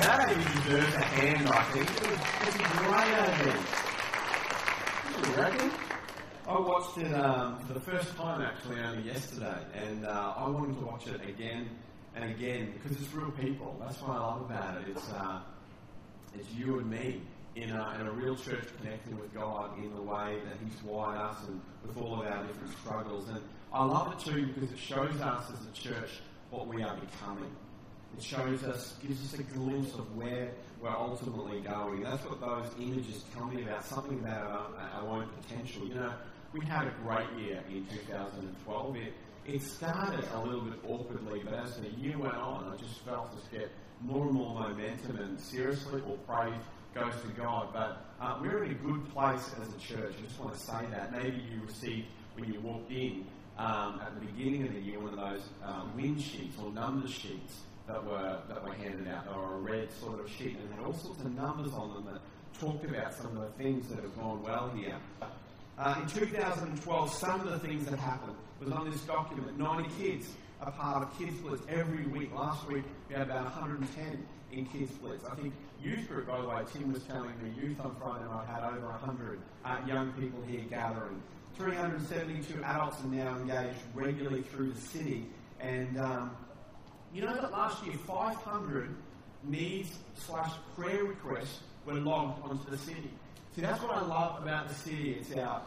that deserves a hand, I think. It's great reckon? I watched it um, for the first time actually only yesterday, and uh, I wanted to watch it again and again because it's real people. That's what I love about it. It's uh, it's you and me in a, in a real church connecting with God in the way that He's wired us and with all of our different struggles. And I love it too because it shows us as a church what we are becoming. It shows us, gives us a glimpse of where we're ultimately going. That's what those images tell me about, something about our, our own potential. You know, we had a great year in 2012. It, it started a little bit awkwardly, but as the year went on, I just felt us get more and more momentum, and seriously, all praise goes to God. But uh, we're in a good place as a church. I just want to say that. Maybe you received, when you walked in um, at the beginning of the year, one of those um, win sheets or number sheets that were, that were handed out. They were a red sort of sheet and had all sorts of numbers on them that talked about some of the things that have gone well here. Uh, in 2012, some of the things that happened was on this document. 90 kids are part of Kids Blitz every week. Last week, we had about 110 in Kids Blitz. I think youth group, by the way, Tim was telling me youth on Friday night had over 100 uh, young people here gathering. 372 adults are now engaged regularly through the city. And um, you know that last year, 500 needs slash prayer requests were logged onto the city. See, that's what I love about the city. It's our,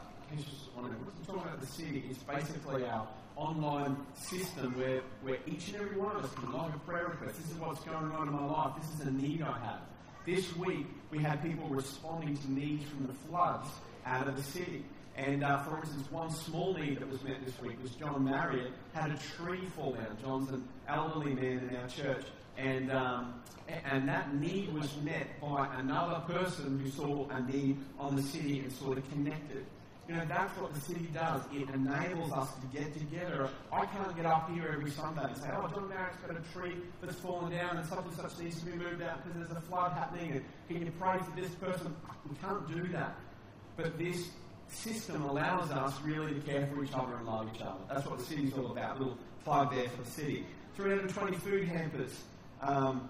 talking about the city, it's basically our online system where, where each and every one of us can log a prayer request. This is what's going on in my life. This is a need I have. This week, we had people responding to needs from the floods out of the city. And uh, for instance, one small need that was met this week was John Marriott had a tree fall down. John's an elderly man in our church. And, um, and that need was met by another person who saw a need on the city and sort of connected. You know, that's what the city does. It enables us to get together. I can't get up here every Sunday and say, oh, John Marriott's got a tree that's fallen down and and such needs to be moved out because there's a flood happening and can you pray for this person? We can't do that. But this system allows us really to care for each other and love each other. That's what the city's all about. Little plug there for the city. 320 food hampers um,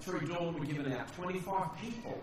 through Dawn were given out. 25 people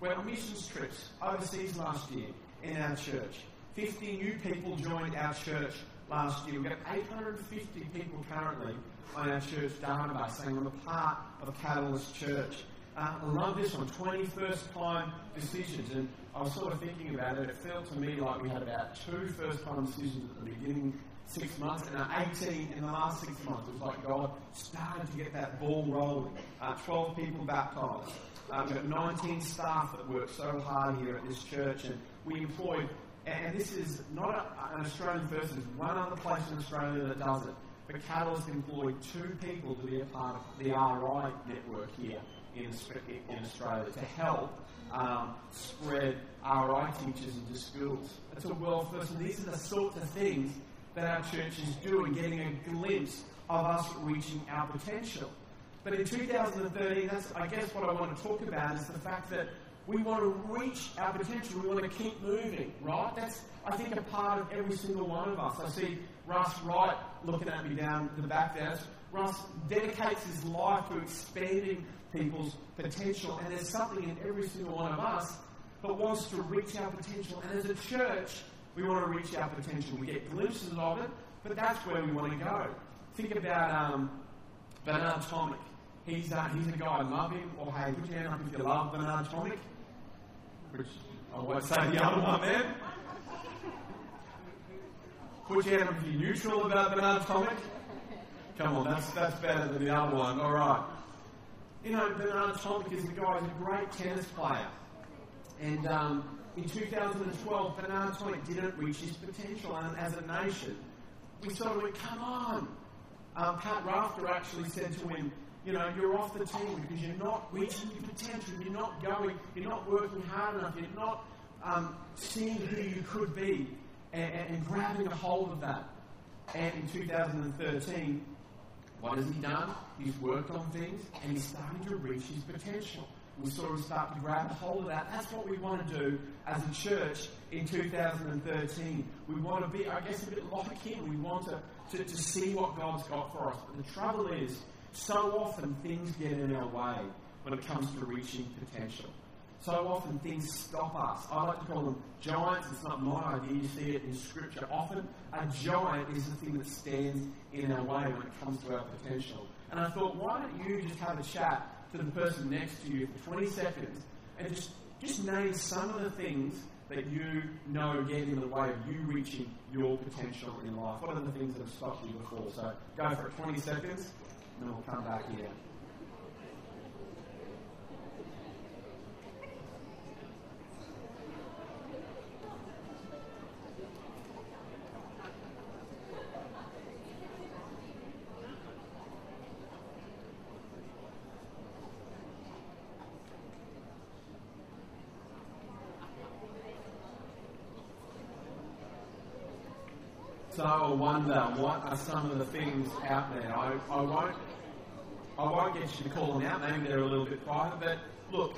went on missions trips overseas last year in our church. 50 new people joined our church last year. We've got 850 people currently on our church database saying I'm a part of a Catalyst Church. Uh, I love this one, 21st time decisions. And I was sort of thinking about it. It felt to me like we had about two first time decisions at the beginning six months and 18 in the last six months. It was like God started to get that ball rolling. Uh, 12 people baptized. Uh, we've got 19 staff that work so hard here at this church, and we employed, and this is not a, an Australian first, there's one other place in Australia that does it. But Catalyst employed two people to be a part of the RI network here in, in Australia to help um, spread RI teachers into schools. It's a world first, and these are the sorts of things that our church is doing, getting a glimpse of us reaching our potential. But in 2013, that's, I guess, what I want to talk about is the fact that we want to reach our potential. We want to keep moving, right? That's, I think, a part of every single one of us. I see Russ Wright looking at me down the back there. Russ dedicates his life to expanding people's potential, and there's something in every single one of us that wants to reach our potential. And as a church, we want to reach our potential. We get glimpses of it, but that's where we want to go. Think about um, Bernard Tomic. He's, uh, he's a guy, I love him. Or hey, put your hand up if you love Bernard Tomic. Which I won't say the other one there. Put your hand up if you're neutral about Bernard Tomic. Come on, that's, that's better than the other one. All right. You know, Bernard Tomic is a guy, he's a great tennis player. And um, in 2012, Bernard Tomic didn't reach his potential, and as a nation, we sort of went, come on. Um, Pat Rafter actually said to him, you know, you're off the team because you're not reaching your potential, you're not going, you're not working hard enough, you're not um, seeing who you could be and, and grabbing a hold of that. And in 2013, what has he done? He's worked on things and he's starting to reach his potential we sort of start to grab hold of that. That's what we want to do as a church in 2013. We want to be, I guess, a bit like Him. We want to, to, to see what God's got for us. But the trouble is, so often things get in our way. when it comes to reaching potential. So often things stop us. I like to call them giants. It's not my idea. You see it in Scripture. Often a giant is the thing that stands in our way when it comes to our potential. And I thought, why don't you just have a chat to the person next to you for 20 seconds and just, just name some of the things that you know get in the way of you reaching your potential in life? What are the things that have stopped you before? So go for it, 20 seconds, and then we'll come back here. I wonder what are some of the things out there. I, I won't I won't get you to call them out. Maybe they're a little bit private, but look,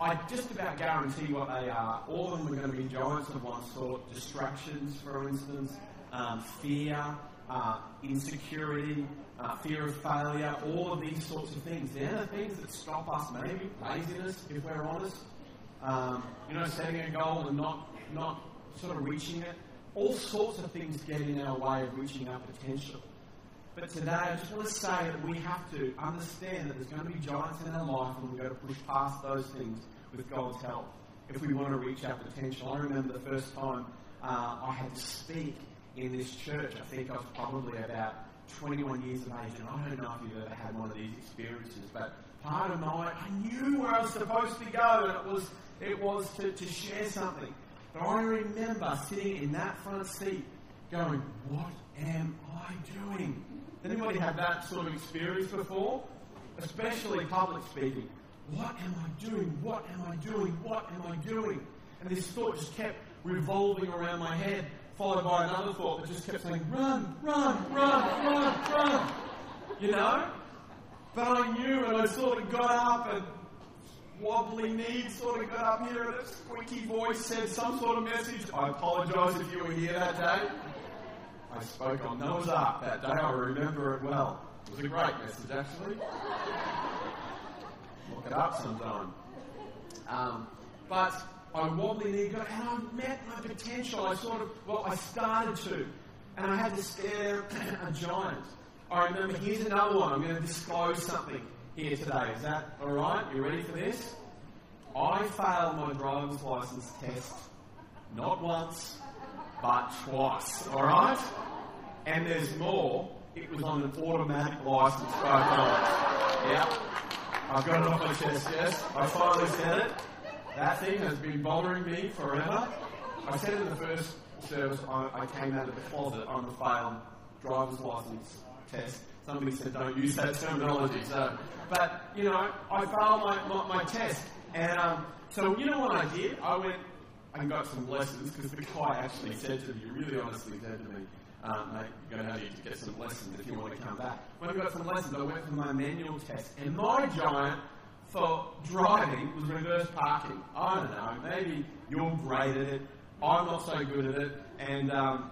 I just about guarantee what they are. All of them are going to be giants of one sort. Distractions, for instance, um, fear, uh, insecurity, uh, fear of failure, all of these sorts of things. They're the things that stop us, maybe laziness, if we're honest. Um, you know, setting a goal and not, not sort of reaching it all sorts of things get in our way of reaching our potential. But today, I just want to say that we have to understand that there's going to be giants in our life and we've got to push past those things with God's help if we want to reach our potential. I remember the first time uh, I had to speak in this church. I think I was probably about 21 years of age, and I don't know if you've ever had one of these experiences, but part of my, I knew where I was supposed to go, and it was, it was to, to share something. But I remember sitting in that front seat going, What am I doing? Anybody had that sort of experience before? Especially public speaking. What am I doing? What am I doing? What am I doing? And this thought just kept revolving around my head, followed by another thought that just kept saying, Run, run, run, run, run. You know? But I knew, and I sort of got up and wobbly knees sort of got up here and a squeaky voice said some sort of message. I apologise if you were here that day. I spoke on Noah's Ark that day. I remember it well. It was a great message, actually. Look it up sometime. Um, but I wobbly knee got, and I met my potential. I sort of, well, I started to, and I had to stare at a giant. I remember, here's another one. I'm going to disclose something here today. Is that all right? You ready for this? I failed my driver's license test not once, but twice. All right? And there's more. It was on an automatic license both. Yeah. I've got it off my chest, yes. I finally said it. That thing has been bothering me forever. I said in the first service I, I came out of the closet on the failed driver's license test. Somebody said don't use that terminology. So, but you know, I failed my, my, my test, and um, so you know what I did? I went and got some lessons because the guy actually said to me, really honestly said to me, um, mate, you're going to need to get some lessons if you want to come back. When I got some lessons, I went for my manual test, and my giant for driving was reverse parking. I don't know, maybe you're great at it. I'm not so good at it, and um,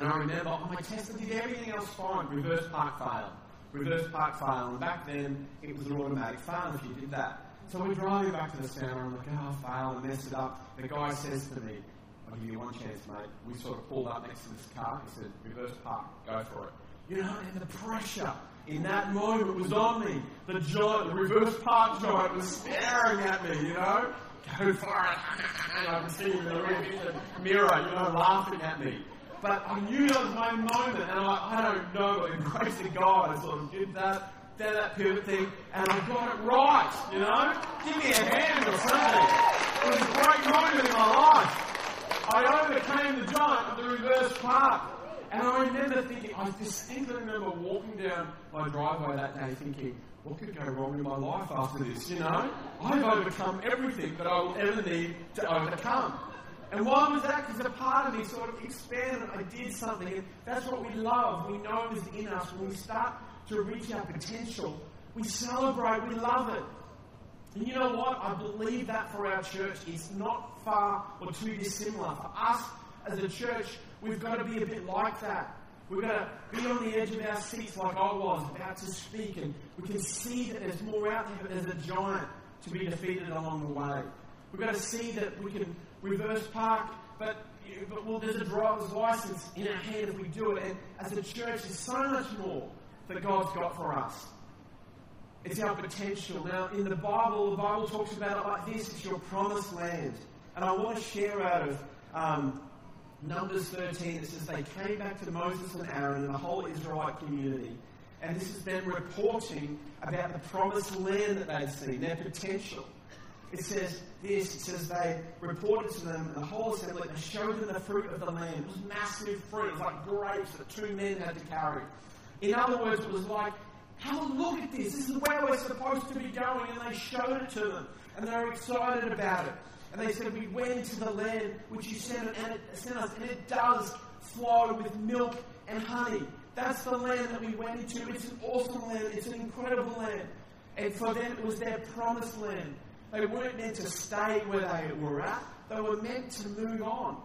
and I remember on my test, I did everything else fine. Reverse park fail. Reverse park fail. And back then, it was an automatic fail if you did that. So we're driving back to the center. I'm like, oh, fail and messed it up. The guy says to me, I'll give you one chance, mate. We sort of pulled up next to this car. He said, reverse park, go for it. You know, and the pressure in that moment was on me. The giant, the reverse park giant was staring at me, you know. Go for it. and I can see in the mirror, you know, laughing at me. But I knew that was my moment, and I'm like, I don't know, but in grace of God, I sort of did that, did that pivot thing, and I got it right, you know? Give me a hand or something. It was a great moment in my life. I overcame the giant of the reverse park. And I remember thinking, I distinctly remember walking down my driveway that day thinking, what could go wrong in my life after this, you know? I've overcome everything that I will ever need to overcome. And why was that? Because a part of me sort of expanded. I did something. And that's what we love. We know is in us. When we start to reach our potential, we celebrate. We love it. And you know what? I believe that for our church is not far or too dissimilar. For us as a church, we've got to be a bit like that. We've got to be on the edge of our seats like I was, about to speak, and we can see that there's more out there, but there's a giant to be defeated along the way. We've got to see that we can reverse park, but, but well, there's a driver's license in our hand if we do it. And as a church, there's so much more that God's got for us. It's our potential. Now, in the Bible, the Bible talks about it like this it's your promised land. And I want to share out of um, Numbers 13. It says they came back to Moses and Aaron and the whole Israelite community. And this is them reporting about the promised land that they'd seen, their potential. It says this, it says they reported to them, the whole assembly, and showed them the fruit of the land. It was massive fruit. It was like grapes that two men had to carry. In other words, it was like have a look at this. This is where we're supposed to be going. And they showed it to them. And they were excited about it. And they said, We went into the land which you sent, and it, sent us, and it does flow with milk and honey. That's the land that we went into. It's an awesome land. It's an incredible land. And for them, it was their promised land. They weren't meant to stay where they were at. They were meant to move on.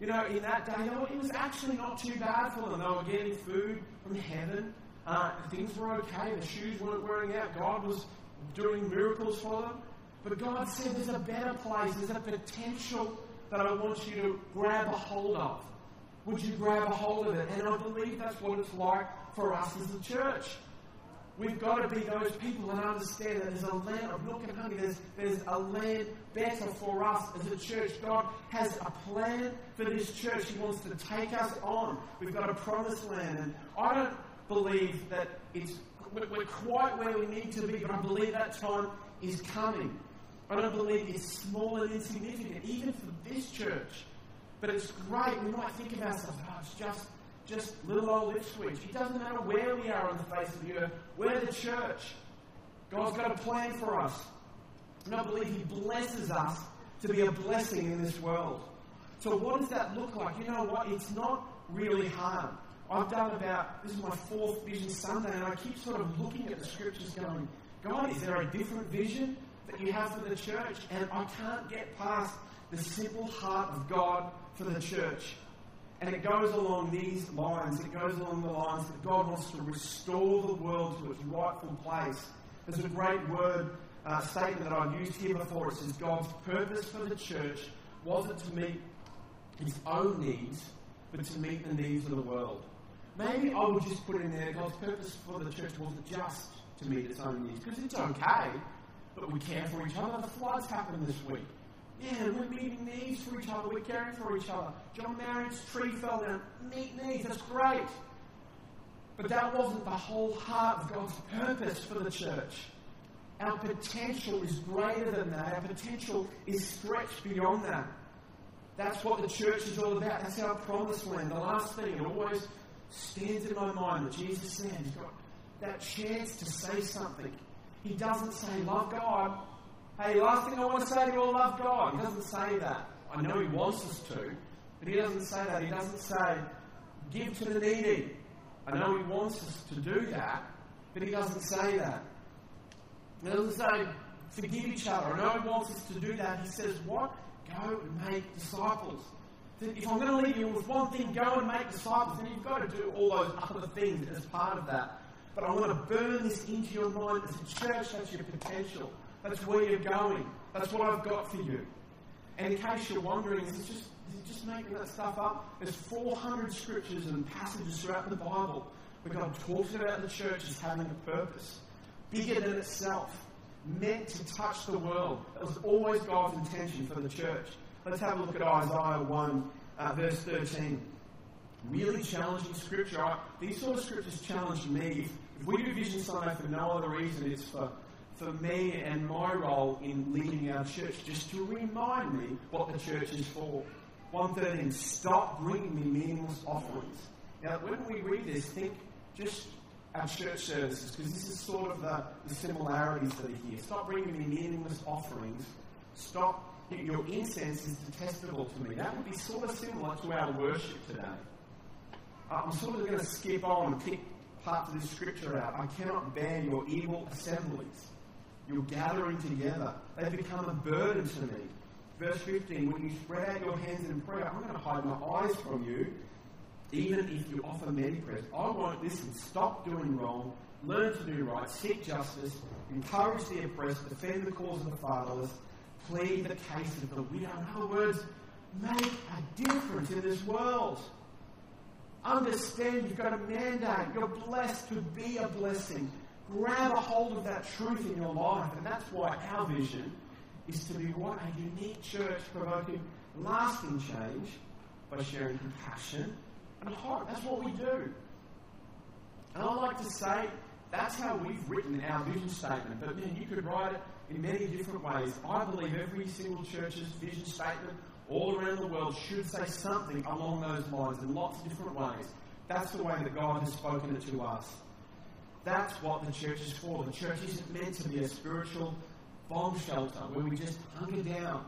You know, in that day, it was actually not too bad for them. They were getting food from heaven. Uh, things were okay. The shoes weren't wearing out. God was doing miracles for them. But God said there's a better place. There's a potential that I want you to grab a hold of. Would you grab a hold of it? And I believe that's what it's like for us as a church. We've got to be those people that understand that there's a land of milk and honey. There's, there's a land better for us as a church. God has a plan for this church. He wants to take us on. We've got a promised land. And I don't believe that it's, we're quite where we need to be, but I believe that time is coming. I don't believe it's small and insignificant, even for this church. But it's great. We might think of ourselves, oh, it's just, just little old Ipswich. It doesn't matter where we are on the face of the earth. We're the church. God's got a plan for us. And I believe He blesses us to be a blessing in this world. So, what does that look like? You know what? It's not really hard. I've done about, this is my fourth Vision Sunday, and I keep sort of looking at the scriptures going, God, is there a different vision that you have for the church? And I can't get past the simple heart of God for the church. And it goes along these lines. It goes along the lines that God wants to restore the world to its rightful place. There's a great word uh, statement that I've used here before. It says, God's purpose for the church wasn't to meet his own needs, but to meet the needs of the world. Maybe I would just put in there God's purpose for the church wasn't just to meet its own needs, because it's okay, but we care for each other. The floods happened this week. Yeah, we're meeting needs for each other. We're caring for each other. John Marriott's tree fell down. Meet needs. That's great. But that wasn't the whole heart of God's purpose for the church. Our potential is greater than that. Our potential is stretched beyond that. That's what the church is all about. That's our promised land. The last thing, it always stands in my mind that Jesus said he's got that chance to say something. He doesn't say, love God. Hey, last thing I want to say to you all, love God. He doesn't say that. I know he wants us to, but he doesn't say that. He doesn't say, give to the needy. I know he wants us to do that, but he doesn't say that. He doesn't say, forgive each other. I know he wants us to do that. He says, what? Go and make disciples if I'm going to leave you with one thing, go and make disciples, then you've got to do all those other things as part of that. But I want to burn this into your mind as a church, that's your potential. That's where you're going. That's what I've got for you. And in case you're wondering, is just, is just making that stuff up? There's 400 scriptures and passages throughout the Bible where God talks about the church as having a purpose, bigger than itself, meant to touch the world. That was always God's intention for the church. Let's have a look at Isaiah 1, uh, verse 13. Really challenging scripture. These sort of scriptures challenge me. If we do Vision Sunday for no other reason, it's for, for me and my role in leading our church, just to remind me what the church is for. 113, stop bringing me meaningless offerings. Now, when we read this, think just our church services, because this is sort of the, the similarities that are here. Stop bringing me meaningless offerings. Stop your incense is detestable to me. That would be sort of similar to our worship today. I'm sort of going to skip on and pick parts of this scripture out. I cannot bear your evil assemblies. Your gathering together. They've become a burden to me. Verse 15, when you spread out your hands in prayer, I'm going to hide my eyes from you. even if you offer many prayers. I won't listen. Stop doing wrong. Learn to do right. Seek justice. Encourage the oppressed. Defend the cause of the fatherless. Plead the case of the widow. In other words, make a difference in this world. Understand you've got a mandate. You're blessed to be a blessing. Grab a hold of that truth in your life. And that's why our vision is to be what? A unique church provoking lasting change by sharing compassion and hope. That's what we do. And I like to say that's how we've written our vision statement. But man, you could write it in many different ways. I believe every single church's vision statement all around the world should say something along those lines in lots of different ways. That's the way that God has spoken it to us. That's what the church is for. The church isn't meant to be a spiritual bomb shelter where we just hunker down.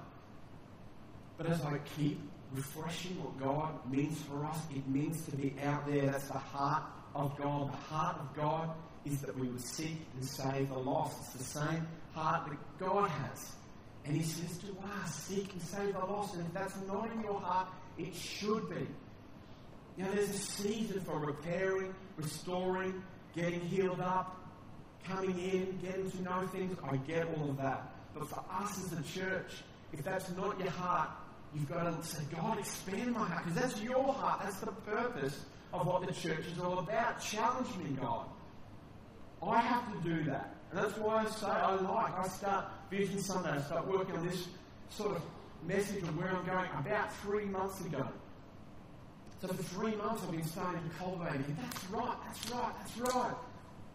But as I keep refreshing what God means for us, it means to be out there. That's the heart of God. The heart of God is that we would seek and save the lost. It's the same heart that God has. And He says to us, seek and save the lost. And if that's not in your heart, it should be. You know, there's a season for repairing, restoring, getting healed up, coming in, getting to know things. I get all of that. But for us as a church, if that's not your heart, you've got to say, God, expand my heart. Because that's your heart. That's the purpose of what the church is all about. Challenge me, God. I have to do that. And that's why I say I like. I start Vision Sunday, I start working on this sort of message of where I'm going about three months ago. So for three months I've been starting to cultivate. That's right, that's right, that's right.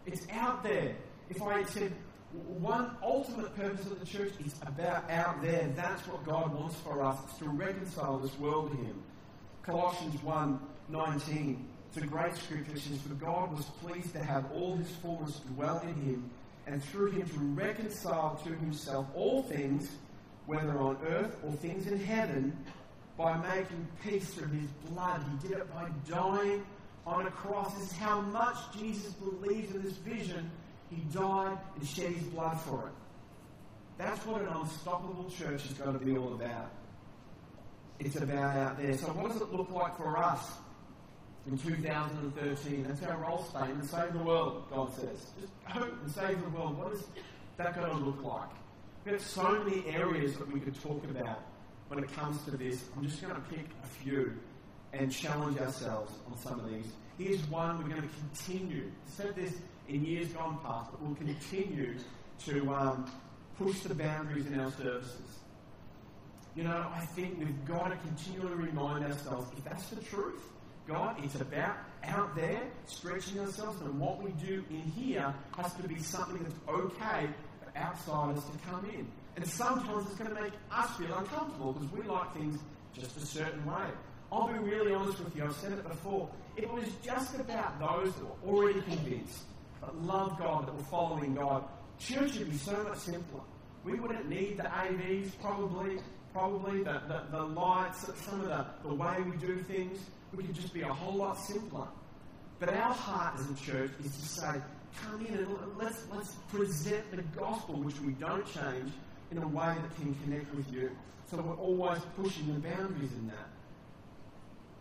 It's out there. If I said one ultimate purpose of the church is about out there, that's what God wants for us, is to reconcile this world to Him. Colossians 1 19. It's a great scripture. It says, For God was pleased to have all his fullness dwell in him, and through him to reconcile to himself all things, whether on earth or things in heaven, by making peace through his blood. He did it by dying on a cross. This is how much Jesus believed in this vision. He died and shed his blood for it. That's what an unstoppable church is going to be all about. It's about out there. So, what does it look like for us? in 2013. That's our role statement. Save the world, God says. Just go and save the world. What is that going to look like? We have so many areas that we could talk about when it comes to this. I'm just going to pick a few and challenge ourselves on some of these. Here's one we're going to continue. I Said this in years gone past, but we'll continue to um, push the boundaries in our services. You know, I think we've got to continually remind ourselves if that's the truth, God. It's about out there stretching ourselves, and what we do in here has to be something that's okay for outsiders to come in. And sometimes it's going to make us feel uncomfortable because we like things just a certain way. I'll be really honest with you, I've said it before. It was just about those that were already convinced, that love God, that were following God. Church would be so much simpler. We wouldn't need the AVs, probably, probably the, the, the lights, some of the, the way we do things we could just be a whole lot simpler. But our heart as a church is to say, come in and let's, let's present the gospel, which we don't change, in a way that can connect with you. So we're always pushing the boundaries in that.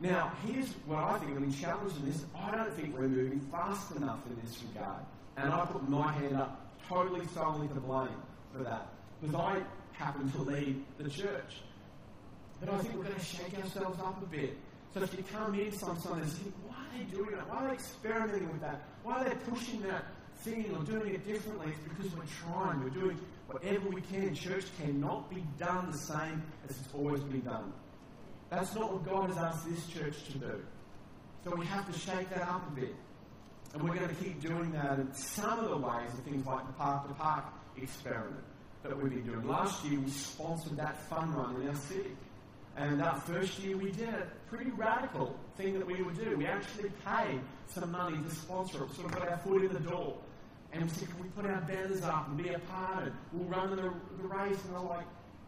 Now, here's what I think, I mean, challenging this, I don't think we're moving fast enough in this regard. And I put my hand up totally solely to blame for that. Because I happen to lead the church. But I think we're going to shake ourselves up a bit so if you come in some Sunday and think, why are they doing that? Why are they experimenting with that? Why are they pushing that thing or doing it differently? It's because we're trying. We're doing whatever we can. Church cannot be done the same as it's always been done. That's not what God has asked this church to do. So we have to shake that up a bit. And we're going to keep doing that. And some of the ways are things like the Park to Park experiment that we've been doing. Last year we sponsored that fun run in our city. And that first year we did a pretty radical thing that we would do. We actually paid some money to sponsor it, sort of got our foot in the door. And we said, can we put our banners up and be a part it? We'll run the, the race. And they're like,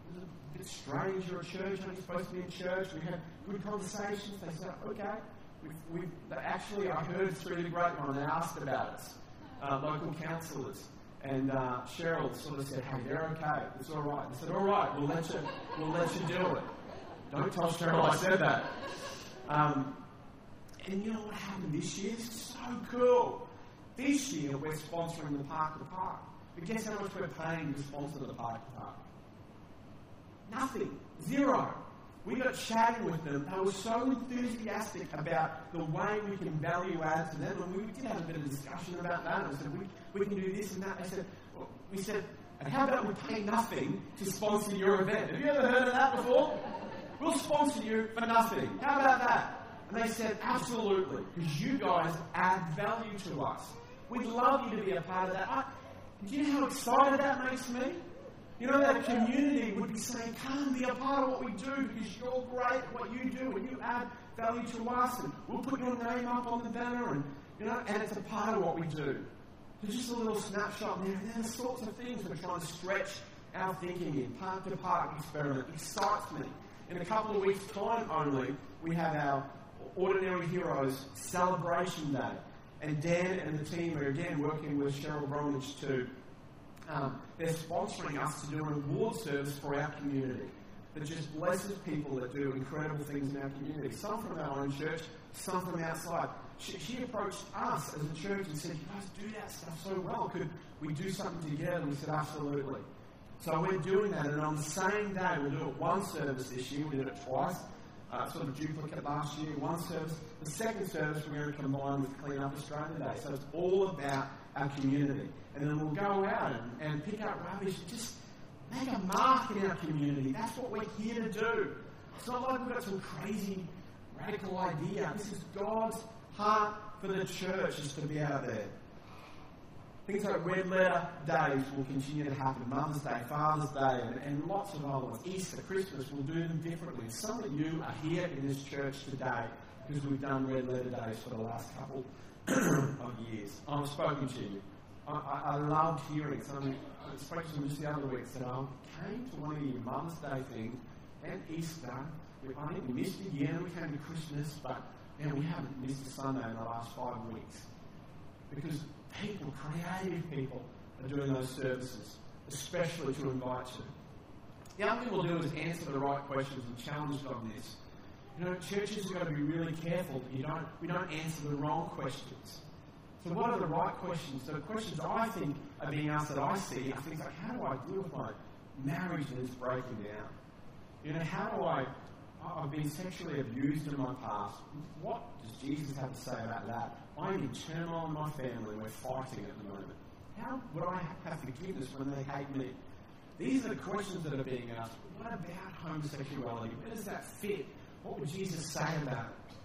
it's a bit strange. You're a church. Aren't you supposed to be in church? We had good conversations. They said, okay. We've, we've, actually, I heard through the grapevine, they asked about us, uh, local councillors. And uh, Cheryl sort of said, hey, they're okay. It's all right. They said, all right, we'll let you, we'll let you do it. Don't tell Cheryl I said that. Um, And you know what happened this year? It's so cool. This year we're sponsoring the Park to Park. But guess how much we're paying to sponsor the Park to Park? Nothing. Zero. We got chatting with them. They were so enthusiastic about the way we can value add to them. And we did have a bit of discussion about that. I said, we, we can do this and that. They said, well, we said, how about we pay nothing to sponsor your event? Have you ever heard of that before? We'll sponsor you for nothing. How about that? And they said, absolutely, because you guys add value to us. We'd love you to be a part of that. I, do you know how excited that makes me? You know, that community would be saying, come be a part of what we do because you're great at what you do and you add value to us and we'll put your name up on the banner and, you know, and it's a part of what we do. There's just a little snapshot there and then sorts of things we're trying to stretch our thinking in. Park to park experiment excites me. In a couple of weeks' time only, we have our Ordinary Heroes Celebration Day. And Dan and the team are again working with Cheryl Bromage to um, they're sponsoring us to do an award service for our community that just blesses people that do incredible things in our community. Some from our own church, some from outside. She, she approached us as a church and said, You guys do that stuff so well. Could we do something together? And we said, Absolutely. So we're doing that, and on the same day, we'll do it one service this year. We did it twice, uh, sort of duplicate last year, one service. The second service we're going to combine with Clean Up Australia Day. So it's all about our community. And then we'll go out and, and pick up rubbish and just make a mark in our community. That's what we're here to do. It's not like we've got some crazy, radical idea. This is God's heart for the church is to be out there. Things like red letter days will continue to happen. Mother's Day, Father's Day, and, and lots of other ones. Easter, Christmas, we'll do them differently. Some of you are here in this church today because we've done red letter days for the last couple of years. I've spoken to you. I, I, I loved hearing something. I spoke to them just the other week. Said I came to one of your Mother's Day things and Easter. I think we missed a year. We came to Christmas, but man, we haven't missed a Sunday in the last five weeks because people, creative people, are doing those services, especially to invite to. The other thing we'll do is answer the right questions and challenge on this. You know, churches have got to be really careful that you don't, we don't answer the wrong questions. So what are the right questions? So the questions I think are being asked that I see are things like, how do I deal with my marriage that is breaking down? You know, how do I, I've been sexually abused in my past. What does Jesus have to say about that? I'm in turmoil in my family. We're fighting at the moment. How would I have forgiveness when they hate me? These are the questions that are being asked. What about homosexuality? Where does that fit? What would Jesus say about it?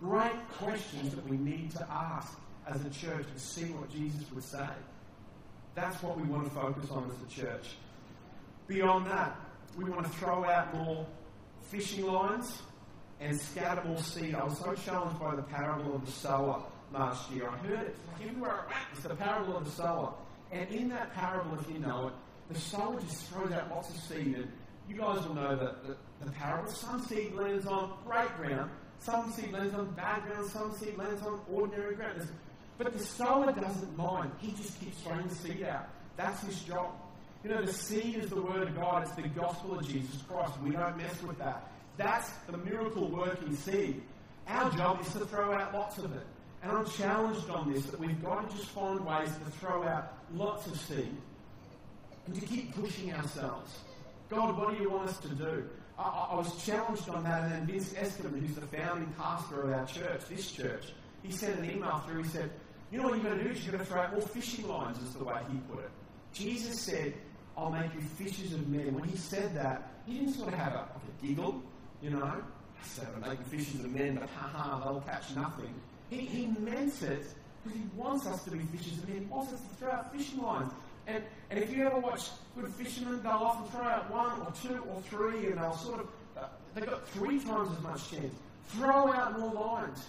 Great questions that we need to ask as a church and see what Jesus would say. That's what we want to focus on as a church. Beyond that, we want to throw out more fishing lines and more seed. I was so challenged by the parable of the sower last year. I heard it everywhere It's the parable of the sower. And in that parable, if you know it, the sower just throws out lots of seed. And you guys will know that the, the parable. Some seed lands on great ground, some seed lands on bad ground, some seed lands on ordinary ground. But the sower doesn't mind. He just keeps throwing the seed out. That's his job. You know, the seed is the word of God. It's the gospel of Jesus Christ. We don't mess with that. That's the miracle working seed. Our job is to throw out lots of it. And I'm challenged on this that we've got to just find ways to throw out lots of seed and to keep pushing ourselves. God, what do you want us to do? I, I was challenged on that, and then Vince Eskerman, who's the founding pastor of our church, this church, he sent an email through. He said, You know what you're going to do? is You're going to throw out more fishing lines, is the way he put it. Jesus said, I'll make you fishers of men. When he said that, he didn't sort of have a, like a giggle, you know. I said, I'm making fishers of men, but haha, they'll catch nothing. He, he meant it because he wants us to be fishers of men. He wants us to throw out fishing lines. And, and if you ever watch good fishermen, they'll often throw out one or two or three, and they'll sort of, uh, they've got three times as much chance. Throw out more lines.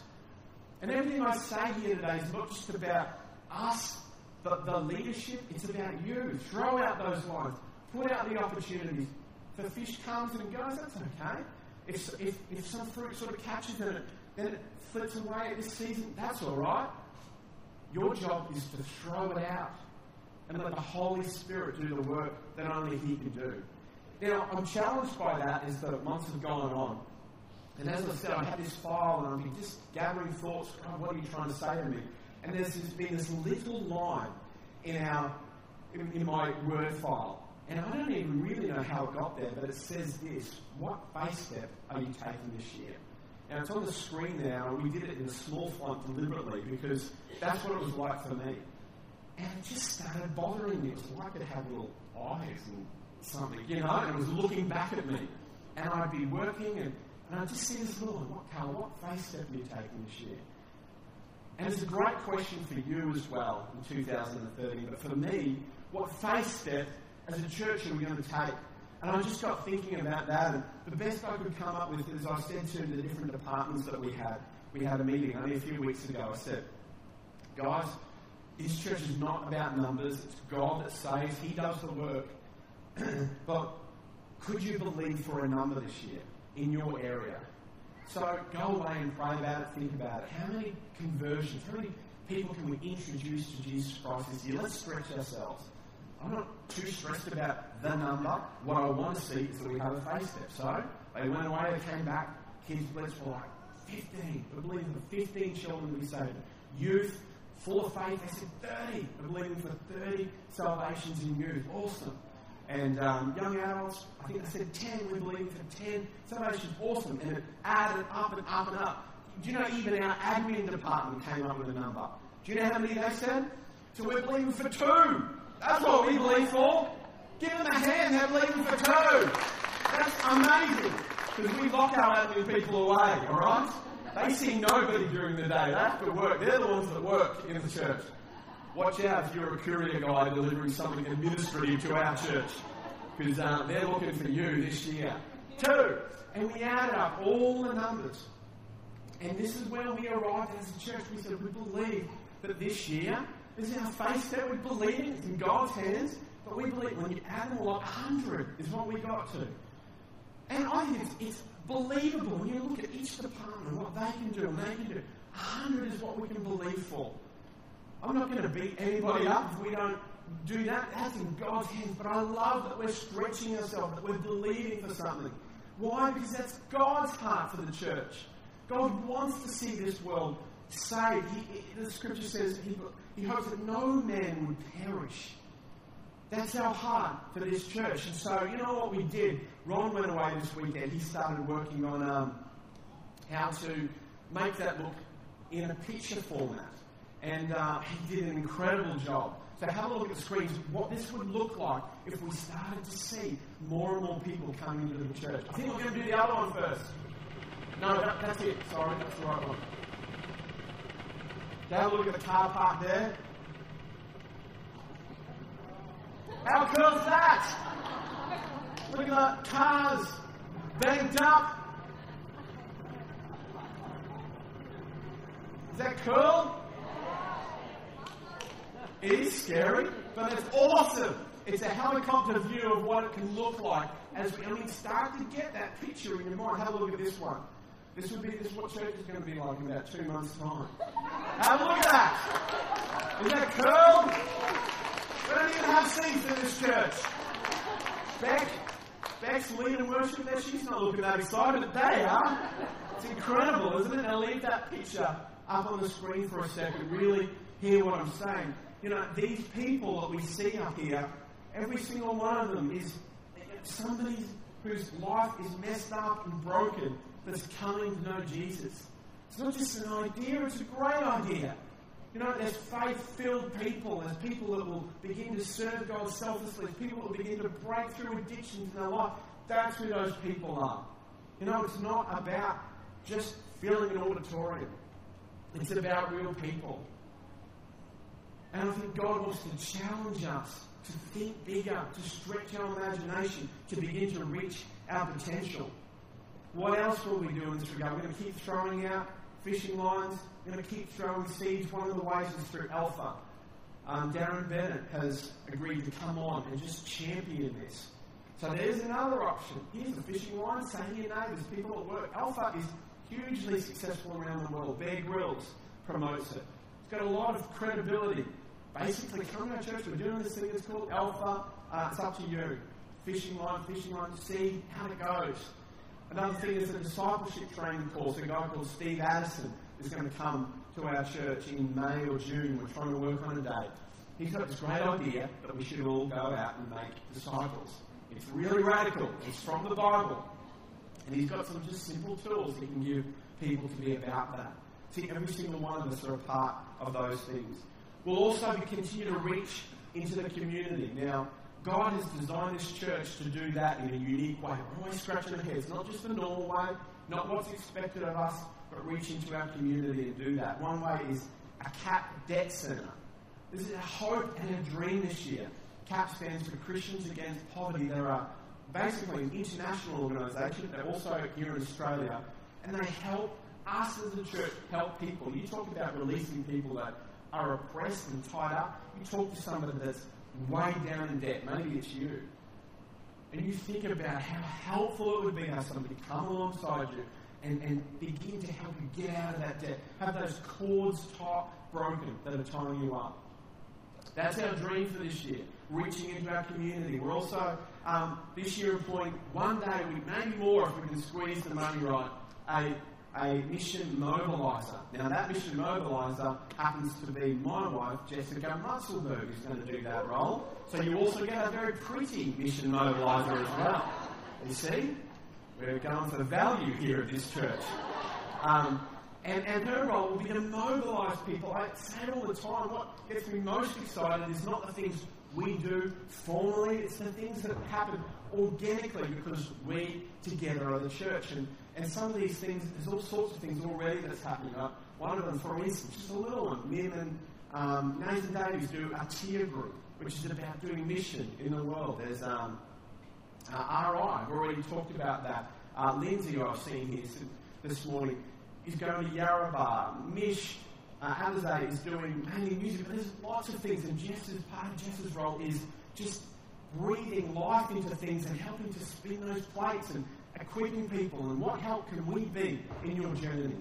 And everything I say here today is not just about us, the, the leadership, it's about you. Throw out those lines. Put out the opportunities. If a fish comes and goes, that's okay. If, if, if some fruit sort of catches it, then it flits away at this season, that's all right. Your job is to throw it out and let the Holy Spirit do the work that only He can do. Now, I'm challenged by that is that months have gone on. And as I said, I had this file and been just gathering thoughts. God, what are you trying to say to me? And there's been this little line in our in, in my word file. And I don't even really know how it got there, but it says this What faith step are you taking this year? And it's on the screen now, and we did it in a small font deliberately because that's what it was like for me. And it just started bothering me. It was like it had little eyes and something, you know, and it was looking back at me. And I'd be working, and, and I'd just see this little. What colour, what faith step are you taking this year? And it's a great question for you as well in 2013. But for me, what faith step as a church are we going to take? And I just got thinking about that. And the best I could come up with is I said to the different departments that we had, we had a meeting only a few weeks ago. I said, guys, this church is not about numbers. It's God that saves. He does the work. but could you believe for a number this year in your area? So go away and pray about it, think about it. How many conversions, how many people can we introduce to Jesus Christ this year? Let's stretch ourselves. I'm not too stressed about the number. What I want to see is that we have a faith step. So they went away, they came back. Kids Blitz for like 15. I believe for 15 children be saved. Youth, full of faith, they said 30. I believe for 30 salvations in youth. Awesome. And um, young adults, I think I said 10. We believe for 10 Somebody salvations. Awesome. And it added up and up and up. Do you know even our admin department came up with a number? Do you know how many they said? So we're believing for two. That's what we believe for. Give them a hand, they're believing for two. That's amazing. Because we lock our admin people away, alright? They see nobody during the day. They have to work. They're the ones that work in the church. Watch out if you're a courier guy delivering something administrative to our church. Because uh, they're looking for you this year. Two. And we added up all the numbers. And this is where we arrived as a church. We said we believe that this year this is our faith that we believe. It's in God's hands. But we believe when you add them all up, 100 is what we got to. And I think it's, it's believable when you look at each department what they can do and they can do. 100 is what we can believe for. I'm not going to beat anybody up if we don't do that. That's in God's hands. But I love that we're stretching ourselves, that we're believing for something. Why? Because that's God's heart for the church. God wants to see this world saved. He, the scripture says he, he hopes that no man would perish. That's our heart for this church. And so, you know what we did? Ron went away this weekend. He started working on um, how to make that look in a picture format. And uh, he did an incredible job. So have a look at the screens. What this would look like if we started to see more and more people coming into the church. I think we're going to do the other one first. No, that, that's it. Sorry, that's the right one. Have a look at the car park there. How cool is that? Look at the cars banked up. Is that cool? It is scary, but it's awesome. It's a helicopter view of what it can look like as we, I mean, start to get that picture in your mind. Have a look at this one. This would be this is what church is going to be like in about two months' time. Have a look at that. Isn't that cool? We don't even have seats in this church. Beck, Beck's leading worship there. She's not looking that excited, but they are. It's incredible, isn't it? I'll leave that picture up on the screen for a second. Really hear what I'm saying. You know, these people that we see up here, every single one of them is somebody whose life is messed up and broken that's coming to know Jesus. It's not just an idea, it's a great idea. You know, there's faith filled people, there's people that will begin to serve God selflessly, people that will begin to break through addictions in their life. That's who those people are. You know, it's not about just filling an auditorium, it's about real people. And I think God wants to challenge us to think bigger, to stretch our imagination, to begin to reach our potential. What else will we do in this regard? We're going to keep throwing out fishing lines. We're going to keep throwing seeds. One of the ways is through Alpha. Um, Darren Bennett has agreed to come on and just champion this. So there's another option. Here's a fishing line. Say your neighbours, people at work. Alpha is hugely successful around the world. Bear Grylls promotes it. It's got a lot of credibility. Basically, come to our church. We're doing this thing. It's called Alpha. Uh, it's up to you. Fishing line, fishing line. See how it goes. Another thing is a discipleship training course. A guy called Steve Addison is going to come to our church in May or June. We're trying to work on a date. He's got this great idea that we should all go out and make disciples. It's really radical. It's from the Bible. And he's got some just simple tools he can give people to be about that. See, every single one of us are a part of those things. We'll also continue to reach into the community. Now, God has designed this church to do that in a unique way. Always scratching our heads, not just the normal way, not what's expected of us, but reach into our community and do that. One way is a CAP debt centre. This is a hope and a dream this year. CAP stands for Christians Against Poverty. They're basically an international organisation. They're also here in Australia. And they help us as a church help people. You talk about releasing people that are oppressed and tied up. You talk to somebody that's way down in debt. Maybe it's you. And you think about how helpful it would be to have somebody come alongside you and, and begin to help you get out of that debt. Have those cords tight, broken that are tying you up. That's our dream for this year, reaching into our community. We're also, um, this year, employing one day a maybe more if we can squeeze the money right, a a mission mobiliser. Now, that mission mobiliser happens to be my wife, Jessica Musselberg, who's going to do that role. So you also get a very pretty mission mobiliser as well. You see? We're going for the value here at this church. Um, and, and her role will be to mobilise people. I say it all the time. What gets me most excited is not the things we do formally, it's the things that happen organically because we together are the church. And and some of these things, there's all sorts of things already that's happening. One of them, for instance, just a little one, me and um, Nathan Davies do a TEAR group, which is about doing mission in the world. There's um, uh, RI, we've already talked about that. Uh, Lindsay, I've seen here this morning, is going to Yarrabah. Mish uh, Alizé is doing mainly music, but there's lots of things, and Jess's part of Jess's role is just breathing life into things and helping to spin those plates and equipping people, and what help can we be in your journey?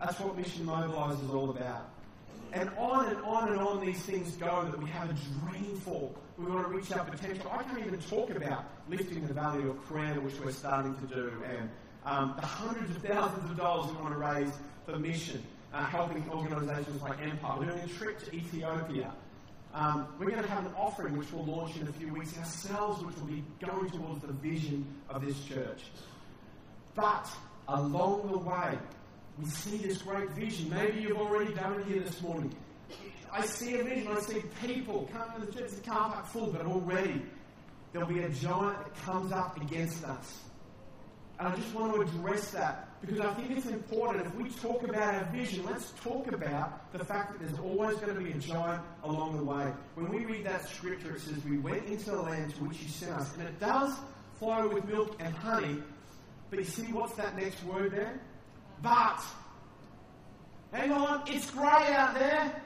That's what Mission Mobilise is all about. And on and on and on these things go that we have a dream for. We want to reach our potential. I can't even talk about lifting the value of prayer, which we're starting to do, and um, the hundreds of thousands of dollars we want to raise for mission, uh, helping organisations like Empire. We're doing a trip to Ethiopia. Um, we're going to have an offering which we'll launch in a few weeks ourselves, which will be going towards the vision of this church. But along the way, we see this great vision. Maybe you've already done it here this morning. I see a vision. I see people coming to the church, the car park full, but already there'll be a giant that comes up against us. And I just want to address that because I think it's important. If we talk about our vision, let's talk about the fact that there's always going to be a giant along the way. When we read that scripture, it says, We went into the land to which you sent us. And it does flow with milk and honey, but you see what's that next word there? But. Hang on, it's grey out there.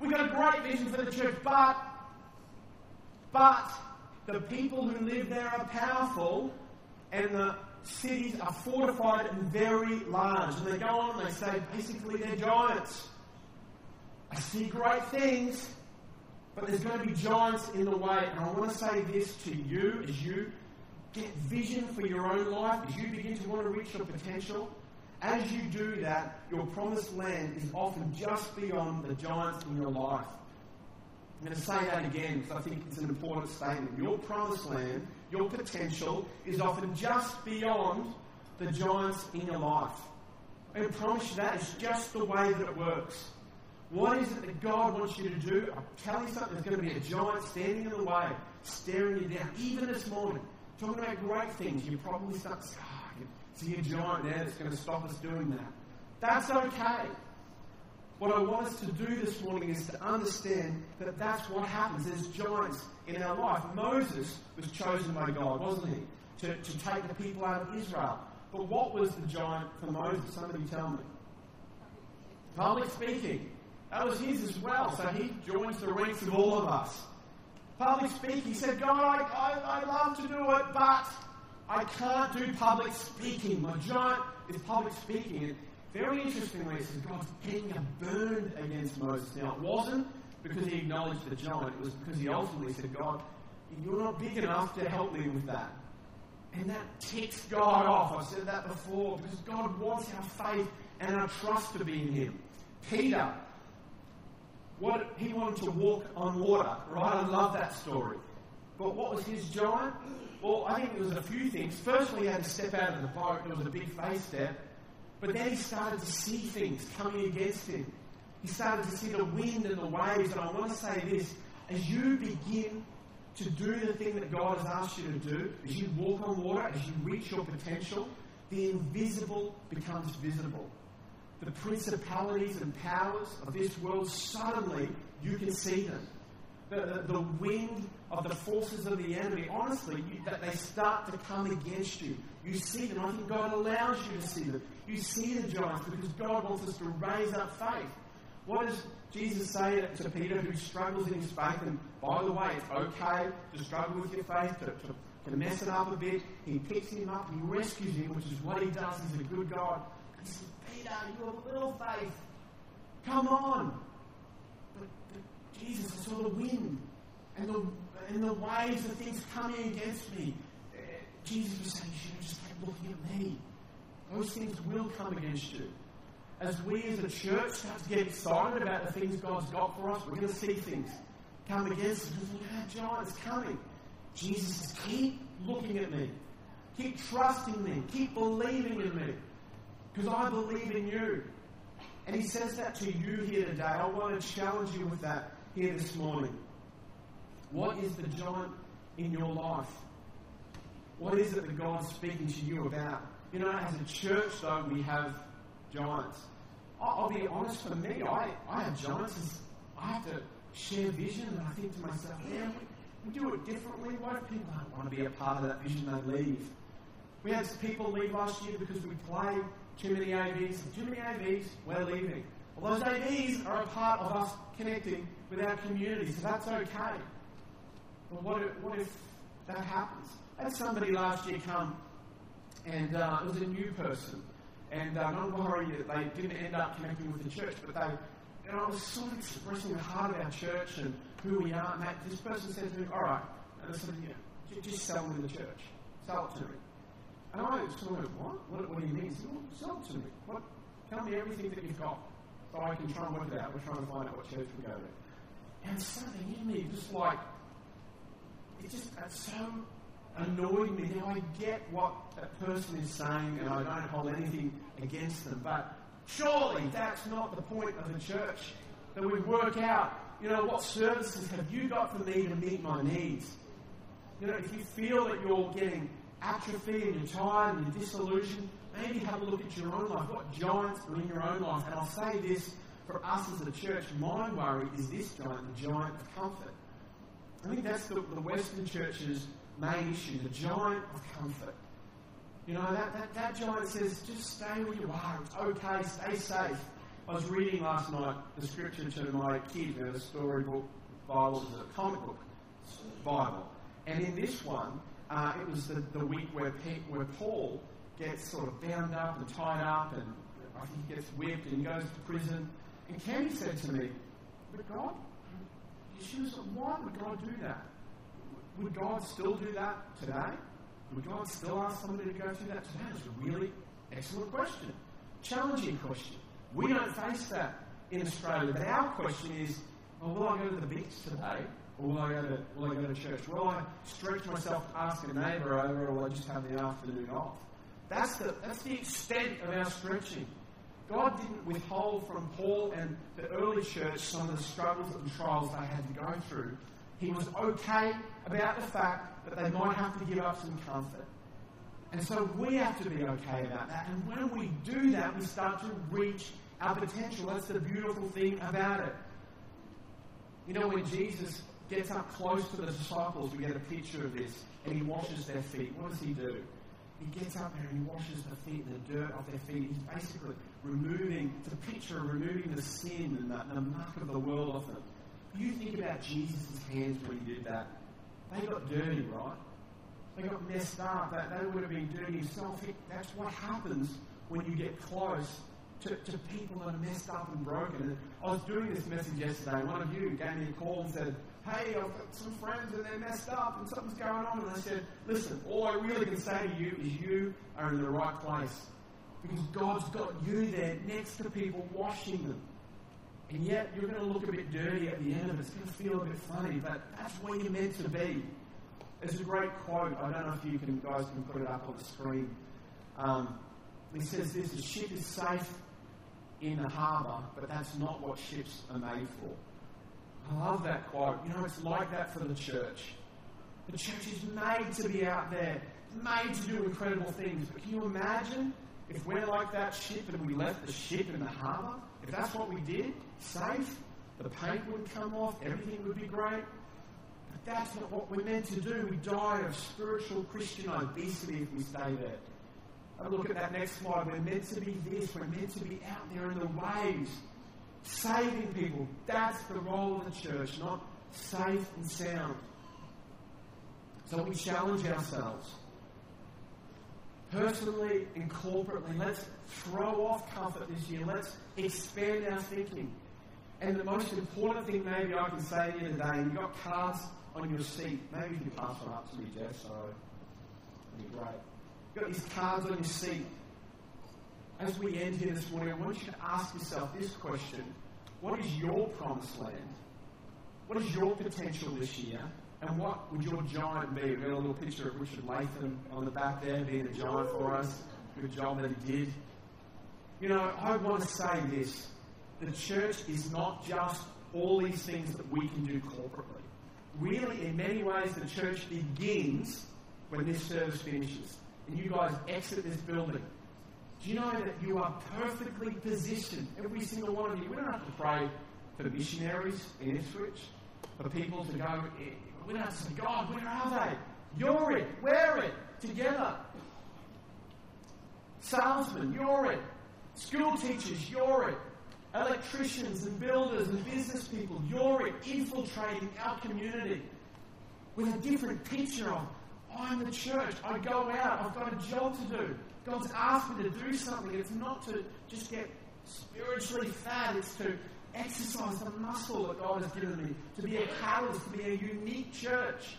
We've got a great vision for the church, but. But the people who live there are powerful, and the cities are fortified and very large. And they go on, and they say basically they're giants. I see great things, but there's going to be giants in the way. And I want to say this to you as you get vision for your own life, as you begin to want to reach your potential, as you do that, your promised land is often just beyond the giants in your life. I'm going to say that again because I think it's an important statement. Your promised land, your potential, is often just beyond the giants in your life. I promise you that is just the way that it works. What is it that God wants you to do? I'm telling you something, there's going to be a giant standing in the way, staring you down, even this morning talking about great things, you probably start say, oh, see a giant there that's going to stop us doing that. That's okay. What I want us to do this morning is to understand that that's what happens. There's giants in our life. Moses was chosen by God, wasn't he? To, to take the people out of Israel. But what was the giant for Moses? Somebody tell me. Public speaking. That was his as well. So he joins the ranks of all of us. Public speaking. He said, God, I, I, I love to do it, but I can't do public speaking. My giant is public speaking. And very interestingly, it says God's getting burned against Moses. Now, it wasn't because he acknowledged the giant, it was because he ultimately said, God, you're not big enough to help me with that. And that ticks God off. I've said that before because God wants our faith and our trust to be in Him. Peter, what he wanted to walk on water, right? I love that story. But what was his giant? Well, I think there was a few things. Firstly, he had to step out of the boat. There was a big face step. But then he started to see things coming against him. He started to see the wind and the waves. And I want to say this as you begin to do the thing that God has asked you to do, as you walk on water, as you reach your potential, the invisible becomes visible. The principalities and powers of this world, suddenly you can see them. The, the, the wind of the forces of the enemy, honestly, you, that they start to come against you. You see them. I think God allows you to see them. You see the giants because God wants us to raise up faith. What does Jesus say to Peter who struggles in his faith? And by the way, it's okay to struggle with your faith, to, to, to mess it up a bit. He picks him up, he rescues him, which is what he does. He's a good God. He says, Peter, you have little faith. Come on. But, but Jesus, I saw the wind and the, and the waves of things coming against me. Uh, Jesus was saying, you should have just kept looking at me. Those things will come against you. As we as a church start to get excited about the things God's got for us, we're going to see things come against us. Look at giant is coming. Jesus says, keep looking at me. Keep trusting me. Keep believing in me. Because I believe in you. And he says that to you here today. I want to challenge you with that here this morning. What is the giant in your life? What is it that God's speaking to you about? You know, as a church, though, we have giants. I'll, be honest, for me, I, I have giants. I have to share vision, and I think to myself, man, we, we do it differently. Why do people don't want to be a part of that vision? They leave. We had people leave last year because we played too many AVs. Too many AVs, we're leaving. Well, those AVs are a part of us connecting with our community, so that's okay. But what if, what if that happens? I had somebody last year come and uh, it was a new person. And uh, not worry that they didn't end up connecting with the church, but they, know, I was sort of expressing the heart of our church and who we are. And that, this person said to me, all right, and I said, yeah, just sell me the church. Sell it to me. And I of went, what? what? What do you mean? He said, well, sell it to me. What? Tell me everything that you've got. So I can try and work it out. We're trying to find out what church we go to. And something in me just like, it just, it's so annoyed me. Now I get what that person is saying, and I don't hold anything against them, but surely that's not the point of the church. That we work out, you know, what services have you got for me to meet my needs? You know, if you feel that you're getting atrophy and you're tired and you're disillusioned, maybe have a look at your own life. What giants are in your own life? And I'll say this for us as a church, my worry is this giant, the giant of comfort. I think that's the, the Western church's main issue, the giant of comfort. You know, that, that, that giant says, just stay where you are. It's okay. Stay safe. I was reading last night the scripture to my kid, you know, storybook Bible is a comic book Bible. And in this one, uh, it was the, the week where, Pe- where Paul gets sort of bound up and tied up, and I think he gets whipped and goes to prison. And Kenny said to me, But God, she was like, why would God do that? Would God still do that today? Would God still ask somebody to go through that today? It's a really excellent question. Challenging question. We don't face that in Australia. But our question is, well, will I go to the beach today? Will I go to, will I go to church? Will I stretch myself to ask a neighbour over, or will I just have the afternoon off? That's the, that's the extent of our stretching. God didn't withhold from Paul and the early church some of the struggles and trials they had to go through. He was okay about the fact that they might have to give up some comfort. And so we have to be okay about that. And when we do that, we start to reach our potential. That's the beautiful thing about it. You know, when Jesus gets up close to the disciples, we get a picture of this, and he washes their feet. What does he do? He gets up there and he washes the feet and the dirt off their feet. He's basically removing, a picture of removing the sin and the, the muck of the world off them. You think about Jesus' hands when he did that. They got dirty, right? They got messed up. They, they would have been dirty himself. That's what happens when you get close to, to people that are messed up and broken. I was doing this message yesterday. One of you gave me a call and said, Hey, I've got some friends and they're messed up and something's going on. And I said, Listen, all I really can say to you is you are in the right place. Because God's got you there next to people washing them. And yet you're going to look a bit dirty at the end of it. It's going to feel a bit funny, but that's where you're meant to be. There's a great quote. I don't know if you can, guys can put it up on the screen. Um, he says this: "A ship is safe in the harbour, but that's not what ships are made for." I love that quote. You know, it's like that for the church. The church is made to be out there, made to do incredible things. But can you imagine if we're like that ship and we left the ship in the harbour? If that's what we did, safe, the paint would come off, everything would be great. But that's not what we're meant to do. We die of spiritual Christian obesity if we stay there. Have a look at that next slide. We're meant to be this. We're meant to be out there in the waves, saving people. That's the role of the church, not safe and sound. So we challenge ourselves. Personally and corporately, let's throw off comfort this year. Let's expand our thinking. And the most important thing maybe I can say to you today, you've got cards on your seat. Maybe you can pass one up to me, Jeff, so that'd be great. You've got these cards on your seat. As we end here this morning, I want you to ask yourself this question What is your promised land? What is your potential this year? And what would your giant be? We've got a little picture of Richard Latham on the back there being a giant for us. Good job that he did. You know, I want to say this. The church is not just all these things that we can do corporately. Really, in many ways, the church begins when this service finishes and you guys exit this building. Do you know that you are perfectly positioned, every single one of you? We don't have to pray for missionaries in Ipswich, for people to go. Eh, we don't have to say, God, where are they? You're it. We're it. Together. Salesmen, you're it. School teachers, you're it. Electricians and builders and business people, you're it. Infiltrating our community with a different picture of I'm the church. I go out. I've got a job to do. God's asked me to do something. It's not to just get spiritually fat. It's to exercise the muscle that God has given me. To be a catalyst, to be a unique church.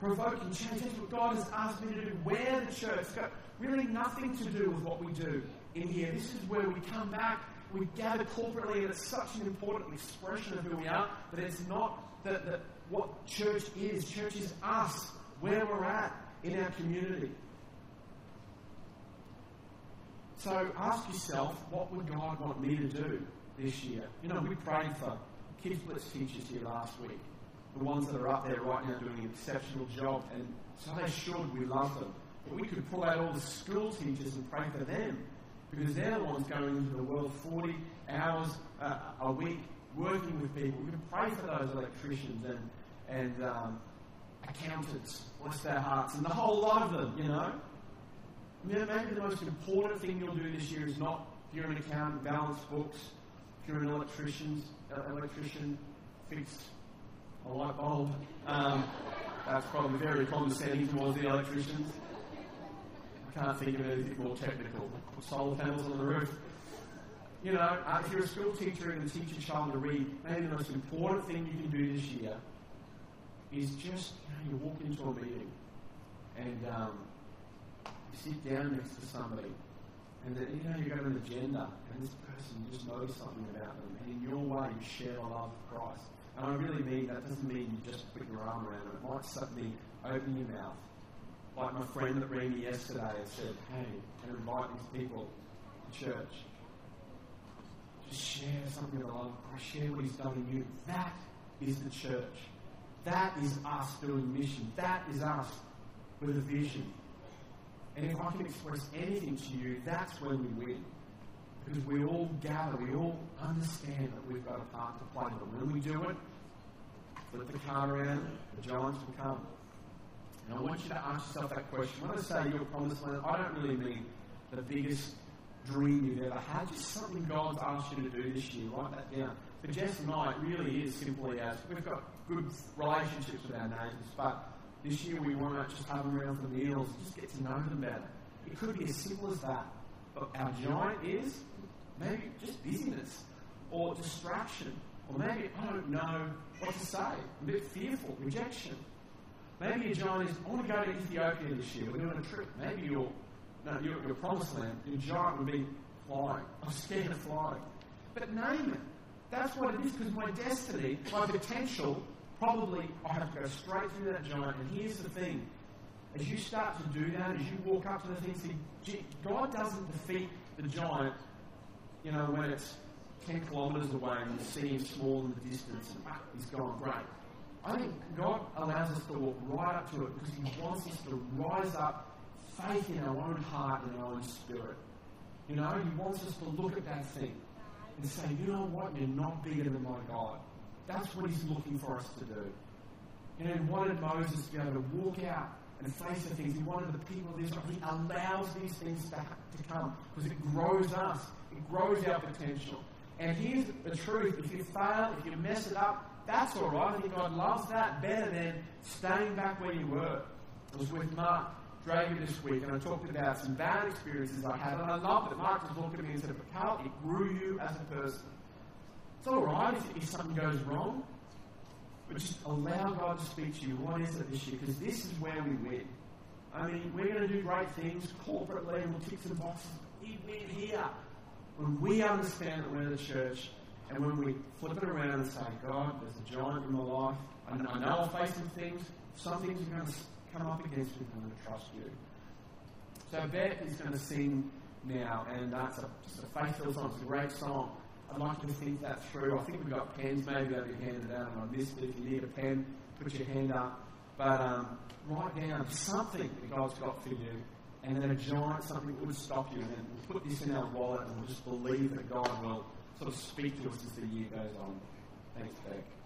Provoking change. That's what God has asked me to do. We're the church. It's got really nothing to do with what we do in here. This is where we come back. We gather corporately, and it's such an important expression of who we are. But it's not that, that what church is. Church is us where we're at in our community. So ask yourself, what would God want me to do this year? You know, we prayed for Kids Blitz teachers here last week, the ones that are up there right now doing an exceptional job, and so they should. We love them. But we could pull out all the school teachers and pray for them because they're the ones going into the world 40 hours uh, a week working with people. We could pray for those electricians and and um, accountants, bless their hearts, and the whole lot of them, you know. Maybe the most important thing you'll do this year is not if you're an accountant, balance books, if you're an electrician, uh, electrician, fix a light bulb. Um, that's probably very condescending towards the electricians. I can't think of anything more technical. Solar panels on the roof. You know, uh, if you're a school teacher and a child to read, maybe the most important thing you can do this year is just you, know, you walk into a meeting and um, you sit down next to somebody and then, you know you've got an agenda and this person you just knows something about them and in your way you share the love of Christ. And I really mean that doesn't mean you just put your arm around them. It might suddenly open your mouth. Like my friend that rang me yesterday and said, hey, can I invite these people to church? Just share something of the love of Christ. Share what he's done in you. That is the church. That is us doing mission. That is us with a vision. And if I can express anything to you, that's when we win. Because we all gather, we all understand that we've got a part to play. But when we do it, flip the card around, the giants will come. And I want you to ask yourself that question. When I say your promised land, I don't really mean the biggest dream you've ever had, just something God's asked you to do this year. Write that down. For Jess and I, it really is simply as we've got good relationships with our neighbours, but this year we want to just have them around for meals, and just get to know them better. It could be as simple as that. But our giant is maybe just busyness or distraction, or maybe I don't know what to say. I'm a bit fearful, rejection. Maybe your giant is, I want to go to Ethiopia this year. We're doing a trip. Maybe your, no, your, your promised land, your giant would be flying. I'm scared of flying. But name it. That's what it is because my destiny, my potential, probably I have to go straight through that giant. And here's the thing as you start to do that, as you walk up to the things, God doesn't defeat the giant, you know, when it's 10 kilometres away and you see him small in the distance and ah, he's gone great. I think God allows us to walk right up to it because he wants us to rise up faith in our own heart and our own spirit. You know, he wants us to look at that thing and say, you know what, you're not bigger than my God. That's what he's looking for us to do. You know, he wanted Moses to be able to walk out and face the things. He wanted the people of Israel. He allows these things to, to come because it grows us. It grows our potential. And here's the truth. If you fail, if you mess it up, that's all right. I think God loves that better than staying back where you were. I was with Mark Drager this week, and I talked about some bad experiences I had, and I loved it. Mark just looked at me and said, Carl, it grew you as a person. It's all right if, if something goes wrong, but just allow God to speak to you. What is it this year? Because this is where we win. I mean, we're going to do great things corporately, and we'll tick some boxes. We win here. When we understand that we're the church, and when we flip it around and say, God, there's a giant in my life, I know, I know I'll face some things, some things are going to come up against me, I'm going to trust you. So Beth is going to sing now, and that's a, just a faith-filled song. It's a great song. I'd like you to think that through. I think we've got pens maybe be handed out, and I missed it. If you need a pen, put your hand up. But um, write down something that God's got for you, and then a giant something that would stop you. And then we'll put this in our wallet, and we'll just believe that God will sort of speak to us as the year goes on. Thanks, Beck.